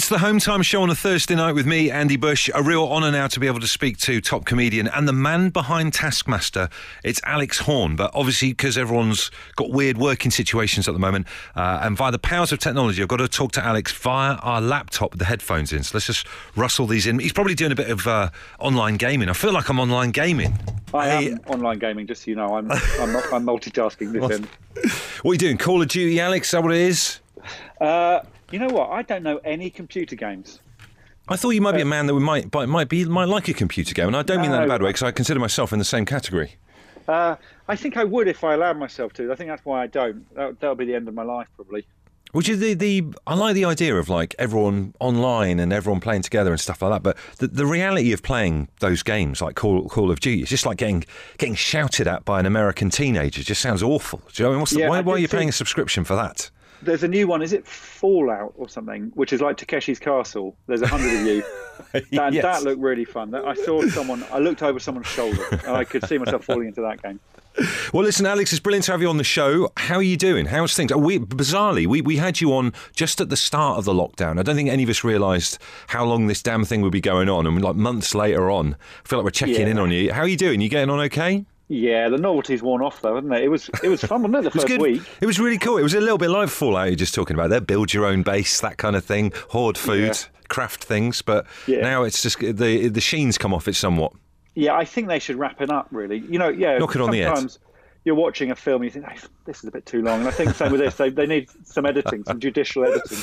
It's the home time show on a Thursday night with me, Andy Bush. A real honour now to be able to speak to top comedian and the man behind Taskmaster. It's Alex Horne, but obviously because everyone's got weird working situations at the moment, uh, and via the powers of technology, I've got to talk to Alex via our laptop with the headphones in. So let's just rustle these in. He's probably doing a bit of uh, online gaming. I feel like I'm online gaming. I hey. am online gaming, just so you know. I'm I'm, not, I'm multitasking this end. What are you doing? Call of Duty, Alex? Is that what it is? Uh, you know what? I don't know any computer games. I thought you might be a uh, man that might might be might like a computer game, and I don't no. mean that in a bad way because I consider myself in the same category. Uh, I think I would if I allowed myself to. I think that's why I don't. That, that'll be the end of my life probably. Which is the, the I like the idea of like everyone online and everyone playing together and stuff like that. But the, the reality of playing those games like Call Call of Duty, it's just like getting getting shouted at by an American teenager. It just sounds awful. Do you know I mean? What's the, why, why are you paying a subscription for that? There's a new one. Is it Fallout or something? Which is like Takeshi's Castle. There's a hundred of you. That, yes. that looked really fun. I saw someone. I looked over someone's shoulder, and I could see myself falling into that game. Well, listen, Alex, it's brilliant to have you on the show. How are you doing? How's things? Oh, we, bizarrely, we, we had you on just at the start of the lockdown. I don't think any of us realised how long this damn thing would be going on. And like months later on, I feel like we're checking yeah. in on you. How are you doing? You getting on okay? Yeah, the novelty's worn off though, hasn't it? It was it was fun, wasn't it? The first it week. It was really cool. It was a little bit like Fallout. You're just talking about there, build your own base, that kind of thing, hoard food, yeah. craft things. But yeah. now it's just the the sheen's come off it somewhat. Yeah, I think they should wrap it up. Really, you know, yeah. Knock it on the head. You're watching a film, and you think oh, this is a bit too long, and I think same with this. They they need some editing, some judicial editing.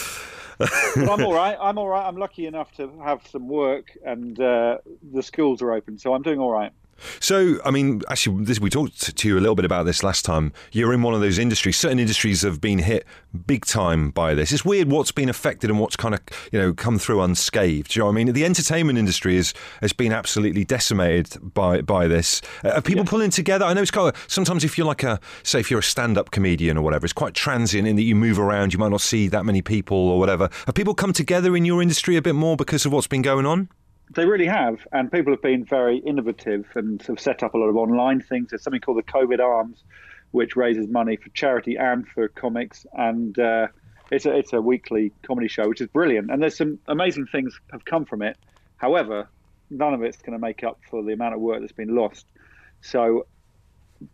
but I'm all right. I'm all right. I'm lucky enough to have some work, and uh, the schools are open, so I'm doing all right. So, I mean, actually, this, we talked to you a little bit about this last time. You're in one of those industries. Certain industries have been hit big time by this. It's weird what's been affected and what's kind of, you know, come through unscathed. Do you know what I mean? The entertainment industry is, has been absolutely decimated by by this. Uh, are people yeah. pulling together? I know it's kind of sometimes if you're like a, say, if you're a stand-up comedian or whatever, it's quite transient in that you move around. You might not see that many people or whatever. Have people come together in your industry a bit more because of what's been going on? They really have, and people have been very innovative and have set up a lot of online things. There's something called the COVID Arms, which raises money for charity and for comics, and uh, it's a it's a weekly comedy show, which is brilliant. And there's some amazing things have come from it. However, none of it's going to make up for the amount of work that's been lost. So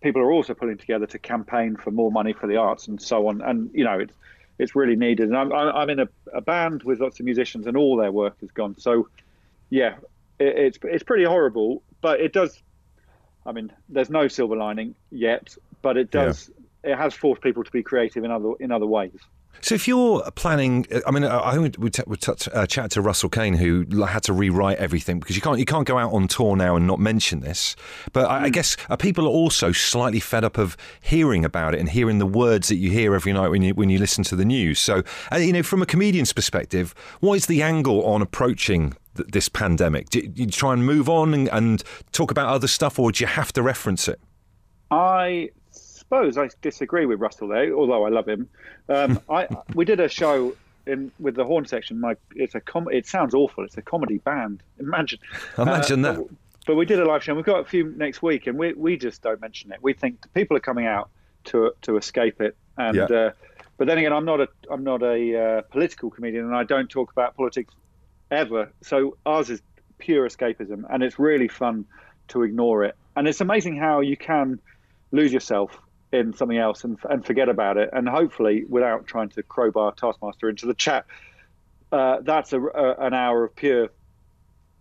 people are also putting together to campaign for more money for the arts and so on. And you know, it's it's really needed. And I'm I'm in a, a band with lots of musicians, and all their work has gone. So yeah, it, it's it's pretty horrible, but it does. I mean, there's no silver lining yet, but it does. Yeah. It has forced people to be creative in other in other ways. So, if you're planning, I mean, I think we, t- we t- uh, chatted to Russell Kane, who had to rewrite everything because you can't you can't go out on tour now and not mention this. But I, I mm. guess uh, people are also slightly fed up of hearing about it and hearing the words that you hear every night when you when you listen to the news. So, uh, you know, from a comedian's perspective, what is the angle on approaching this pandemic? Do you try and move on and, and talk about other stuff, or do you have to reference it? I suppose I disagree with Russell there, although I love him. Um, I we did a show in with the Horne Section. My it's a com- It sounds awful. It's a comedy band. Imagine. Imagine uh, that. But, but, we did a live show. and We've got a few next week, and we we just don't mention it. We think people are coming out to to escape it, and. Yeah. Uh, but then again, I'm not a I'm not a uh, political comedian, and I don't talk about politics ever. So ours is pure escapism, and it's really fun to ignore it. And it's amazing how you can lose yourself in something else and, and forget about it. And hopefully, without trying to crowbar Taskmaster into the chat, uh, that's a, a, an hour of pure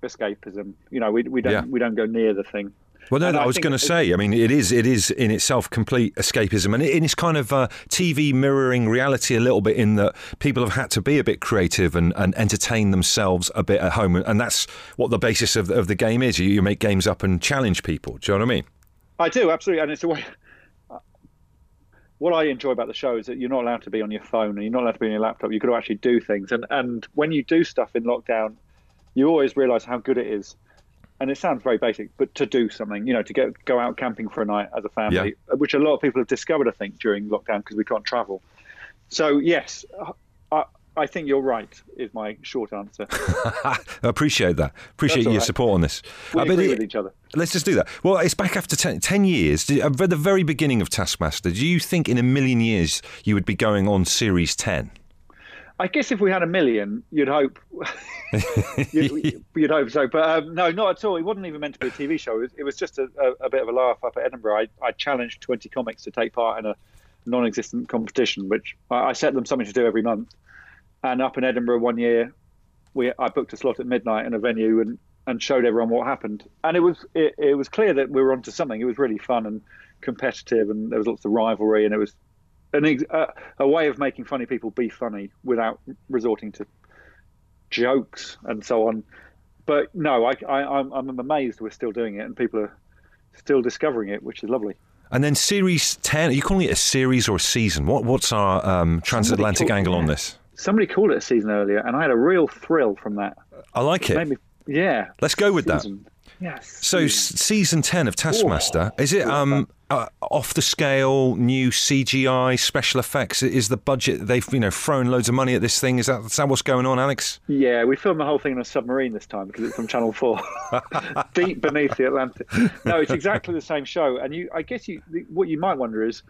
escapism. You know, we, we don't yeah. we don't go near the thing. Well, no, I, I was going to say. I mean, it is it is in itself complete escapism, and it, it's kind of uh, TV mirroring reality a little bit in that people have had to be a bit creative and, and entertain themselves a bit at home, and that's what the basis of, of the game is. You, you make games up and challenge people. Do you know what I mean? I do absolutely, and it's a way what I enjoy about the show is that you're not allowed to be on your phone and you're not allowed to be on your laptop. You've got to actually do things. And and when you do stuff in lockdown, you always realise how good it is. And it sounds very basic, but to do something, you know, to get go out camping for a night as a family, yeah. which a lot of people have discovered, I think, during lockdown because we can't travel. So yes, I, I think you're right. Is my short answer. I appreciate that. Appreciate your right. support on this. We uh, agree with each other. Let's just do that. Well, it's back after ten, 10 years. At the very beginning of Taskmaster, do you think in a million years you would be going on series ten? I guess if we had a million, you'd hope you, would hope so, but um, no, not at all. It wasn't even meant to be a TV show. It was, it was just a, a, a, bit of a laugh up at Edinburgh. I, I, challenged 20 comics to take part in a non-existent competition, which I, I set them something to do every month. And up in Edinburgh one year, we I booked a slot at midnight in a venue and, and showed everyone what happened. And it was it, it was clear that we were onto something. It was really fun and competitive, and there was lots of rivalry, and it was an, a, a way of making funny people be funny without resorting to jokes and so on. But no, I, I, I'm, I'm amazed we're still doing it and people are still discovering it, which is lovely. And then series ten, are you calling it a series or a season? What what's our um, transatlantic called, angle on this? Somebody called it a season earlier, and I had a real thrill from that. I like it. it me, yeah. Let's go with season. that. Yes. So season ten of Taskmaster oh, is it um uh, off the scale new CGI special effects? Is the budget they've you know thrown loads of money at this thing? Is that, is that what's going on, Alex? Yeah, we filmed the whole thing in a submarine this time because it's from Channel Four, deep beneath the Atlantic. No, it's exactly the same show, and you I guess you what you might wonder is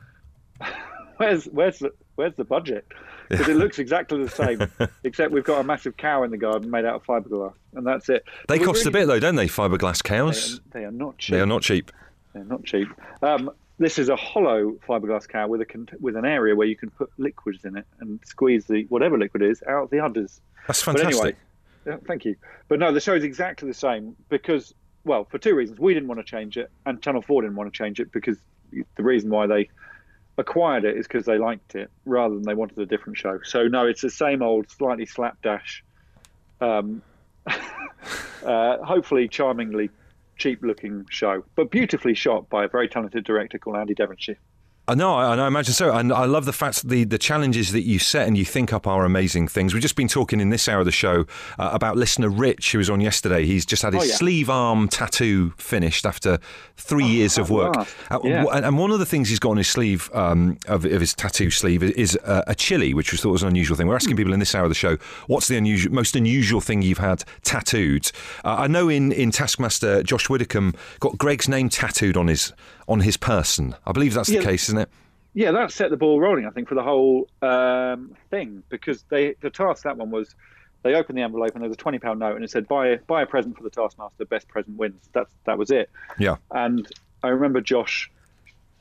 where's where's the where's the budget? Because it looks exactly the same, except we've got a massive cow in the garden made out of fiberglass, and that's it. They cost really, a bit though, don't they? Fiberglass cows. They are, they are, not cheap. They are not cheap. They're not cheap. Um, this is a hollow fiberglass cow with a with an area where you can put liquids in it and squeeze the whatever liquid is out the udders. That's fantastic. But anyway, yeah, thank you. But no, the show is exactly the same because, well, for two reasons. We didn't want to change it, and Channel Four didn't want to change it because the reason why they acquired it is because they liked it rather than they wanted a different show. So no, it's the same old, slightly slapdash, um, uh, hopefully charmingly cheap-looking show, but beautifully shot by a very talented director called Andy Devonshire. I know, I, I imagine so, and I love the fact that the the challenges that you set and you think up are amazing things. We've just been talking in this hour of the show uh, about listener Rich, who was on yesterday. He's just had his oh, yeah. sleeve arm tattoo finished after three oh, years of work, uh, yeah. and, one of the things he's got on his sleeve um, of, of, his tattoo sleeve is uh, a chili, which we thought was an unusual thing. We're asking people in this hour of the show, what's the unusual, most unusual thing you've had tattooed? Uh, I know in in Taskmaster, Josh Widdicombe got Greg's name tattooed on his on his person. I believe that's yeah. the case, isn't it? Yeah, that set the ball rolling. I think for the whole um, thing because they the task that one was they opened the envelope and there was a twenty pound note and it said buy buy a present for the taskmaster. Best present wins. That's that was it. Yeah. And I remember Josh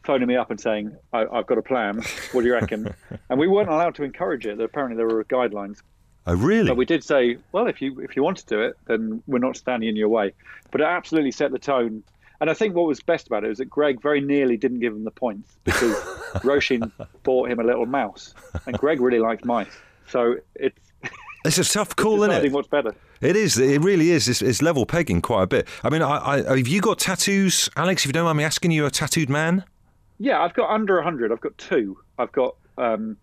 phoning me up and saying, I, have got a plan. What do you reckon?" and we weren't allowed to encourage it. Apparently, there were guidelines. Oh, really? But we did say, well, if you if you want to do it, then we're not standing in your way. But it absolutely set the tone and I think what was best about it was that Greg very nearly didn't give him the points because Roisin bought him a little mouse, and Greg really liked mice. So it's it's a tough call, isn't it? What's better? It is. It really is. It's, it's level pegging quite a bit. I mean, I, I, have you got tattoos, Alex? If you don't mind me asking, you a tattooed man? Yeah, I've got under hundred. I've got two. I've got um,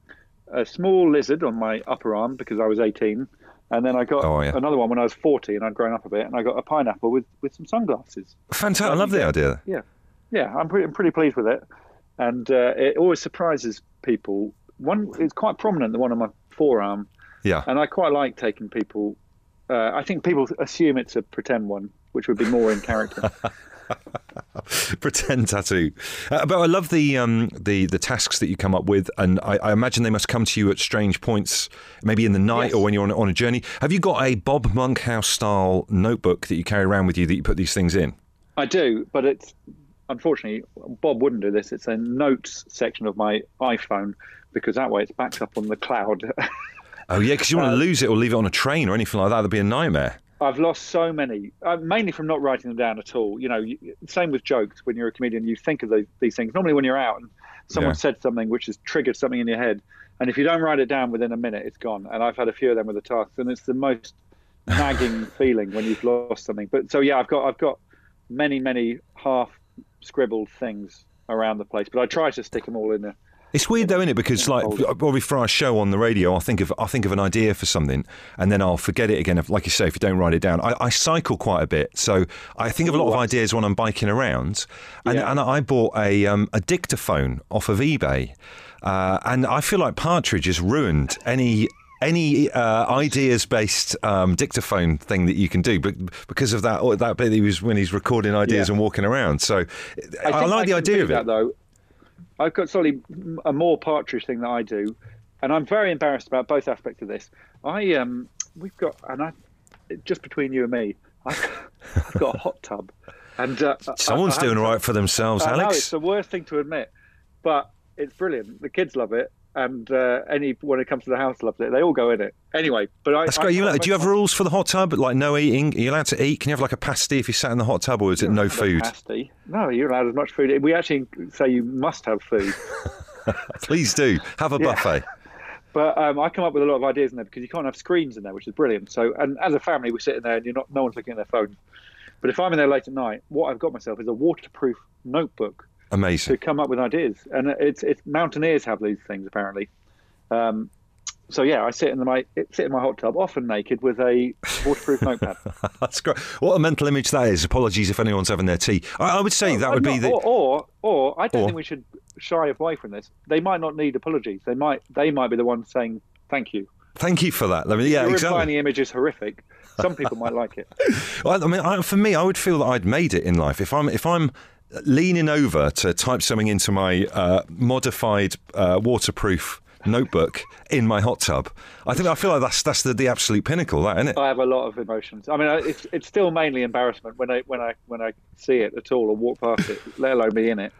a small lizard on my upper arm because I was eighteen, and then I got oh, yeah. another one when I was 40 and I'd grown up a bit, and I got a pineapple with, with some sunglasses. Fantastic. I love the idea. Yeah. Yeah, I'm pretty, I'm pretty pleased with it. And uh, it always surprises people. One is quite prominent, the one on my forearm. Yeah. And I quite like taking people. Uh, I think people assume it's a pretend one, which would be more in character. pretend tattoo. Uh, but I love the um, the the tasks that you come up with, and I, I, imagine they must come to you at strange points, maybe in the night yes. or when you're on, on a journey. Have you got a Bob Monkhouse style notebook that you carry around with you that you put these things in? I do, but it's unfortunately Bob wouldn't do this. It's a notes section of my iPhone because that way it's backed up on the cloud. oh yeah, because you want to uh, lose it or leave it on a train or anything like that. That'd be a nightmare. I've lost so many, uh, mainly from not writing them down at all. You know, you, same with jokes. When you're a comedian, you think of the, these things. Normally, when you're out and someone yeah. said something which has triggered something in your head, and if you don't write it down within a minute, it's gone. And I've had a few of them with the tasks, and it's the most nagging feeling when you've lost something. But so yeah, I've got I've got many many half scribbled things around the place, but I try to stick them all in a it's weird though, isn't it? Because like probably for our show on the radio, I'll think of I think of an idea for something, and then I'll forget it again. If, like you say, if you don't write it down, I, I cycle quite a bit, so I think of a lot of ideas when I'm biking around. And, yeah. and I bought a um, a dictaphone off of eBay, uh, and I feel like Partridge has ruined any any uh, ideas based um, dictaphone thing that you can do, but because of that that bit he was when he's recording ideas yeah. and walking around. So I, I like I the idea of it. That, though I've got slightly a more partridge thing that I do, and I'm very embarrassed about both aspects of this. I um, we've got, and I, just between you and me, I've, I've got a hot tub, and uh, someone's I, I doing right for themselves, I know, Alex. it's the worst thing to admit, but it's brilliant. The kids love it, and uh, any when it comes to the house loves it. They all go in it. Anyway, but I, That's I great. You, can't do you have rules for the hot tub? Like no eating? Are you allowed to eat? Can you have like a pasty if you sat in the hot tub, or is it no food? Pasty. No, you're allowed as much food. We actually say you must have food. Please do have a Yeah. buffet. But um, I come up with a lot of ideas in there because you can't have screens in there, which is brilliant. So, and as a family, we sit in there and you're not, no one's looking at their phone. But if I'm in there late at night, what I've got myself is a waterproof notebook to come up with ideas. And it's it's mountaineers have these things apparently. Um, so yeah, I sit in the, my sit in my hot tub, often naked, with a waterproof notepad. That's great. What a mental image that is. Apologies if anyone's having their tea. I, I would say that would be the. or, or or I don't Or- think we should shy away from this. They might not need apologies. They might they might be the ones saying thank you. Thank you for that. I mean, yeah, You're exactly. the image is horrific. Some people might like it. Well, I mean, I, for me, I would feel that I'd made it in life if I'm if I'm leaning over to type something into my uh, modified uh, waterproof notebook in my hot tub. I think I feel like that's that's the, the absolute pinnacle, that isn't it? I have a lot of emotions. I mean, it's it's still mainly embarrassment when I when I when I see it at all or walk past it, let alone be in it.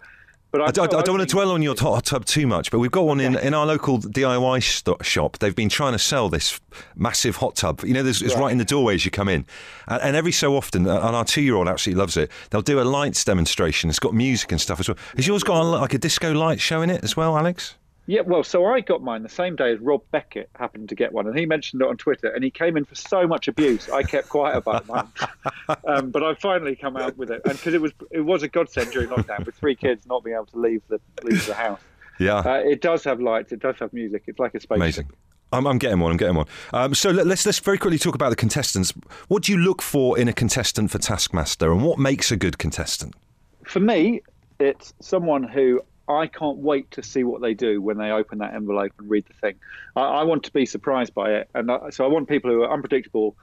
But I, I'm d- I don't want to dwell on your hot tub too much, but we've got one in, in our local DIY sto- shop. They've been trying to sell this massive hot tub. You know, there's, it's right. Right. in the doorway as you come in. And, and every so often, and our two year old absolutely loves it, they'll do a lights demonstration. It's got music and stuff as well. Has yours got a, like a disco light show in it as well, Alex? Yeah, well, so I got mine the same day as Rob Beckett happened to get one, and he mentioned it on Twitter, and he came in for so much abuse. I kept quiet about mine, um, but I finally come out with it, and because it was it was a godsend during lockdown with three kids not being able to leave the leave the house. Yeah. Uh, it does have lights, it does have music. It's like a spaceship. Amazing. I'm, I'm getting one. I'm getting one. Um, so let, let's let's very quickly talk about the contestants. What do you look for in a contestant for Taskmaster, and what makes a good contestant? For me, it's someone who I can't wait to see what they do when they open that envelope and read the thing. I, I want to be surprised by it, and I, so I want people who are unpredictable.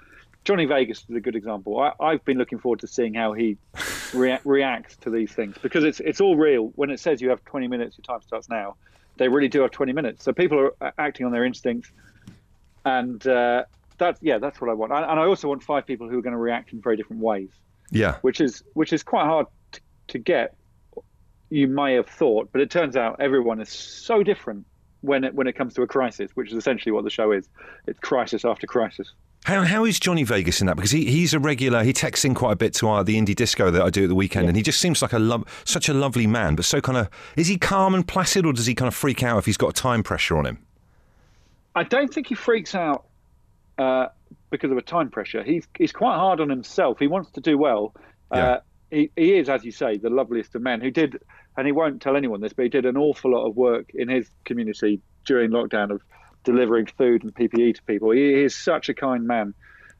Johnny Vegas is a good example. I, I've been looking forward to seeing how he rea- reacts to these things because it's it's all real. When it says you have 20 minutes, your time starts now. They really do have 20 minutes. So people are acting on their instincts, and uh, that's yeah, that's what I want. And and I also want five people who are going to react in very different ways Yeah. which is which is quite hard to, to get. You may have thought, but it turns out everyone is so different when it when it comes to a crisis, which is essentially what the show is. It's crisis after crisis. How, how is Johnny Vegas in that? Because he, he's a regular. He texts in quite a bit to our, the indie disco that I do at the weekend, and he just seems like a lo- such a lovely man. But so kind of is he calm and placid, or does he kind of freak out if he's got a time pressure on him? I don't think he freaks out uh, because of a time pressure. He's he's quite hard on himself. He wants to do well. Yeah. He, he is, as you say, the loveliest of men who did, and he won't tell anyone this, but he did an awful lot of work in his community during lockdown of delivering food and PPE to people. He, he is such a kind man,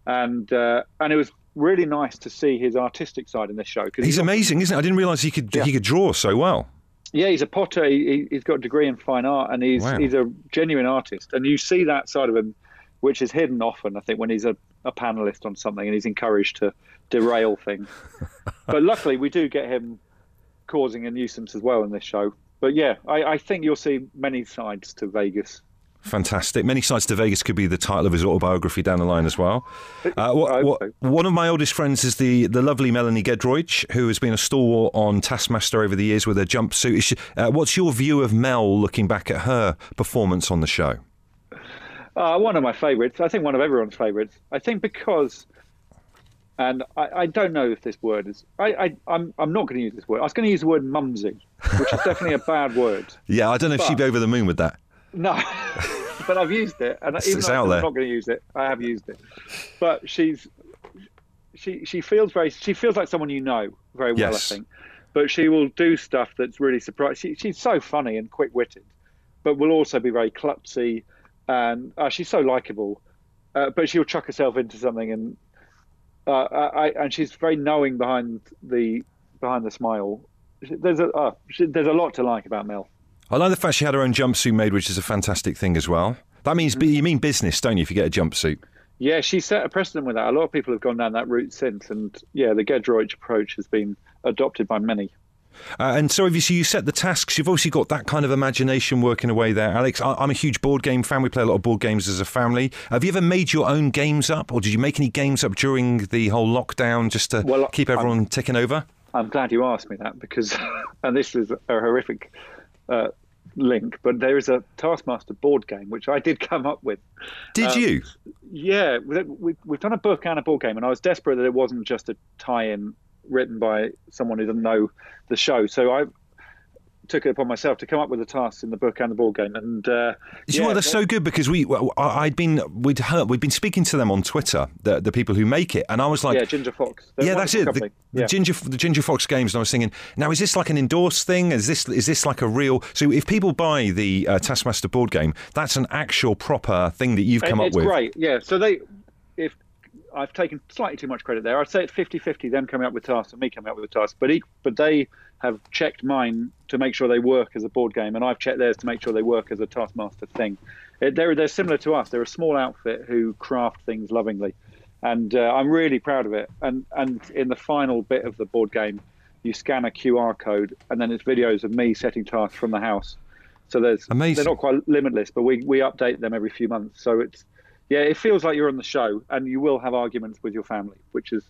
and uh, and it was really nice to see his artistic side in this show because He's amazing, isn't it? I didn't realise he could he could draw so well. yeah, he's a potter. He, he- he's got a degree in fine art, and he's Wow. he's a genuine artist. And you see that side of him, which is hidden often. I think when he's a, a panelist on something and he's encouraged to derail things. but luckily, we do get him causing a nuisance as well in this show. But yeah, I, I think you'll see many sides to Vegas. Fantastic. Many Sides to Vegas could be the title of his autobiography down the line as well. Uh, what, what, one of my oldest friends is the, the lovely Melanie Giedroyc, who has been a stalwart on Taskmaster over the years with her jumpsuit. Is she- Uh, what's your view of Mel looking back at her performance on the show? Uh, one of my favourites. I think one of everyone's favourites. I think because, and I, I don't know if this word is. I, I I'm I'm not going to use this word. I was going to use the word mumsy, which is definitely a bad word. Yeah, I don't know if she'd be over the moon with that. No, but I've used it, and It's- even it's though I'm there. not going to use it, I have used it. But she's she she feels very she feels like someone you know very well, Yes. I think. But she will do stuff that's really surprising. She, she's so funny and quick witted, but will also be very klutzy, and uh, she's so likable. Uh, but she'll chuck herself into something, and uh, I, and she's very knowing behind the behind the smile. There's a uh, she, there's a lot to like about Mel. I like the fact she had her own jumpsuit made, which is a fantastic thing as well. That means you mean business, don't you? If you get a jumpsuit, Yeah, she set a precedent with that. A lot of people have gone down that route since, and yeah, the Giedroyc approach has been adopted by many. Uh, and so obviously you set the tasks. You've obviously got that kind of imagination working away there, Alex. I, am a huge board game fan. We play a lot of board games as a family. Have you ever made your own games up, or did you make any games up during the whole lockdown just to well, keep everyone I'm, ticking over? I'm glad you asked me that because, and this is a horrific uh, link, but there is a Taskmaster board game which I did come up with. Did um, you? Yeah, we, have done a book and a board game, and I was desperate that it wasn't just a tie-in written by someone who doesn't know the show. So I took it upon myself to come up with the tasks in the book and the board game. And uh, you yeah, know, they're so good because we I'd been we'd heard we'd been speaking to them on Twitter, the the people who make it, and I was like, yeah, Ginger Fox. They're yeah, that's it. The, the. Ginger the Ginger Fox games, and I was thinking, now is this like an endorsed thing? Is this is this like a real? So if people buy the uh, Taskmaster board game, that's an actual proper thing that you've come up with. It's great, yeah. So they I've taken slightly too much credit there. I'd say it's 50-50, them coming up with tasks and me coming up with the tasks. But but they have checked mine to make sure they work as a board game, and I've checked theirs to make sure they work as a Taskmaster thing. It, they're they're similar to us. They're a small outfit who craft things lovingly, and uh, I'm really proud of it. And and in the final bit of the board game, you scan a QR code, and then it's videos of me setting tasks from the house. So there's Amazing. they're not quite limitless, but we we update them every few months. So it's yeah, it feels like you're on the show, and you will have arguments with your family, which is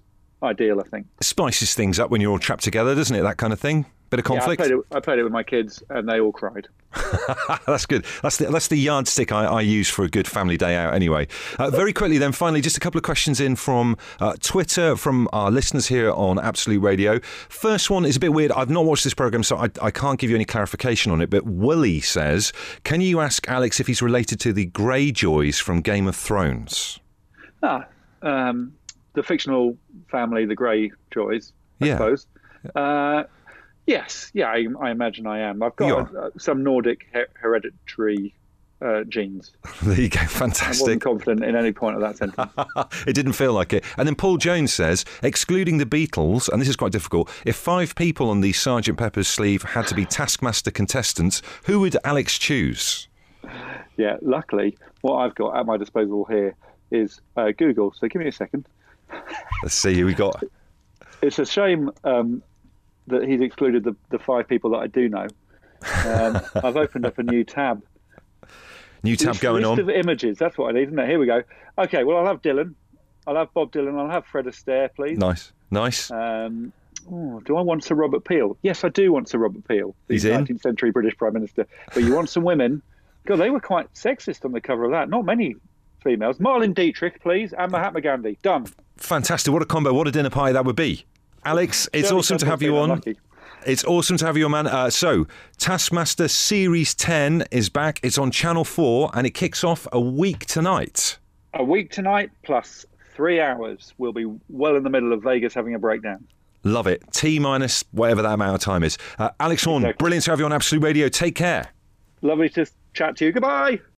ideal, I think. Spices things up when you're all trapped together, doesn't it? That kind of thing. Bit of conflict. Yeah, I, played it, I played it with my kids, and they all cried. that's good. That's the, that's the yardstick I, I, use for a good family day out. Anyway, uh, very quickly then, finally, just a couple of questions in from uh, Twitter from our listeners here on Absolute Radio. First one is a bit weird. I've not watched this program, so I, I can't give you any clarification on it. But Willie says, "Can you ask Alex if he's related to the Greyjoys from Game of Thrones?" Ah, um, the fictional family, the Greyjoys, I yeah. suppose. Uh, yes, yeah, I, I, imagine I am. I've got uh, some Nordic her- hereditary uh, genes. There you go, fantastic. I wasn't confident in any point of that sentence. it didn't feel like it. And then Paul Jones says, excluding the Beatles, and this is quite difficult, if five people on the Sergeant Pepper's sleeve had to be Taskmaster contestants, who would Alex choose? Yeah, luckily, what I've got at my disposal here is uh, Google. So give me a second. Let's see who we got. It's a shame um, that he's excluded the, the five people that I do know. Um, I've opened up a new tab. New tab list, going list on. of images. That's what I need, isn't it? Here we go. Okay, well, I'll have Dylan. I'll have Bob Dylan. I'll have Fred Astaire, please. Nice, nice. Um, oh, do I want Sir Robert Peel? Yes, I do want Sir Robert Peel. He's 19th in. century British Prime Minister. But you want some women? God, they were quite sexist on the cover of that. Not many females. Marlene Dietrich, please, and Mahatma Gandhi. Done. Fantastic. What a combo. What a dinner party that would be. Alex, it's awesome to have you on. It's awesome to have you on, man. Uh, so, Taskmaster Series 10 is back. It's on Channel 4 and it kicks off a week tonight. A week tonight plus three hours. We'll be well in the middle of Vegas having a breakdown. Love it. T minus whatever that amount of time is. Uh, Alex Horne, exactly. brilliant to have you on Absolute Radio. Take care. Lovely to chat to you. Goodbye.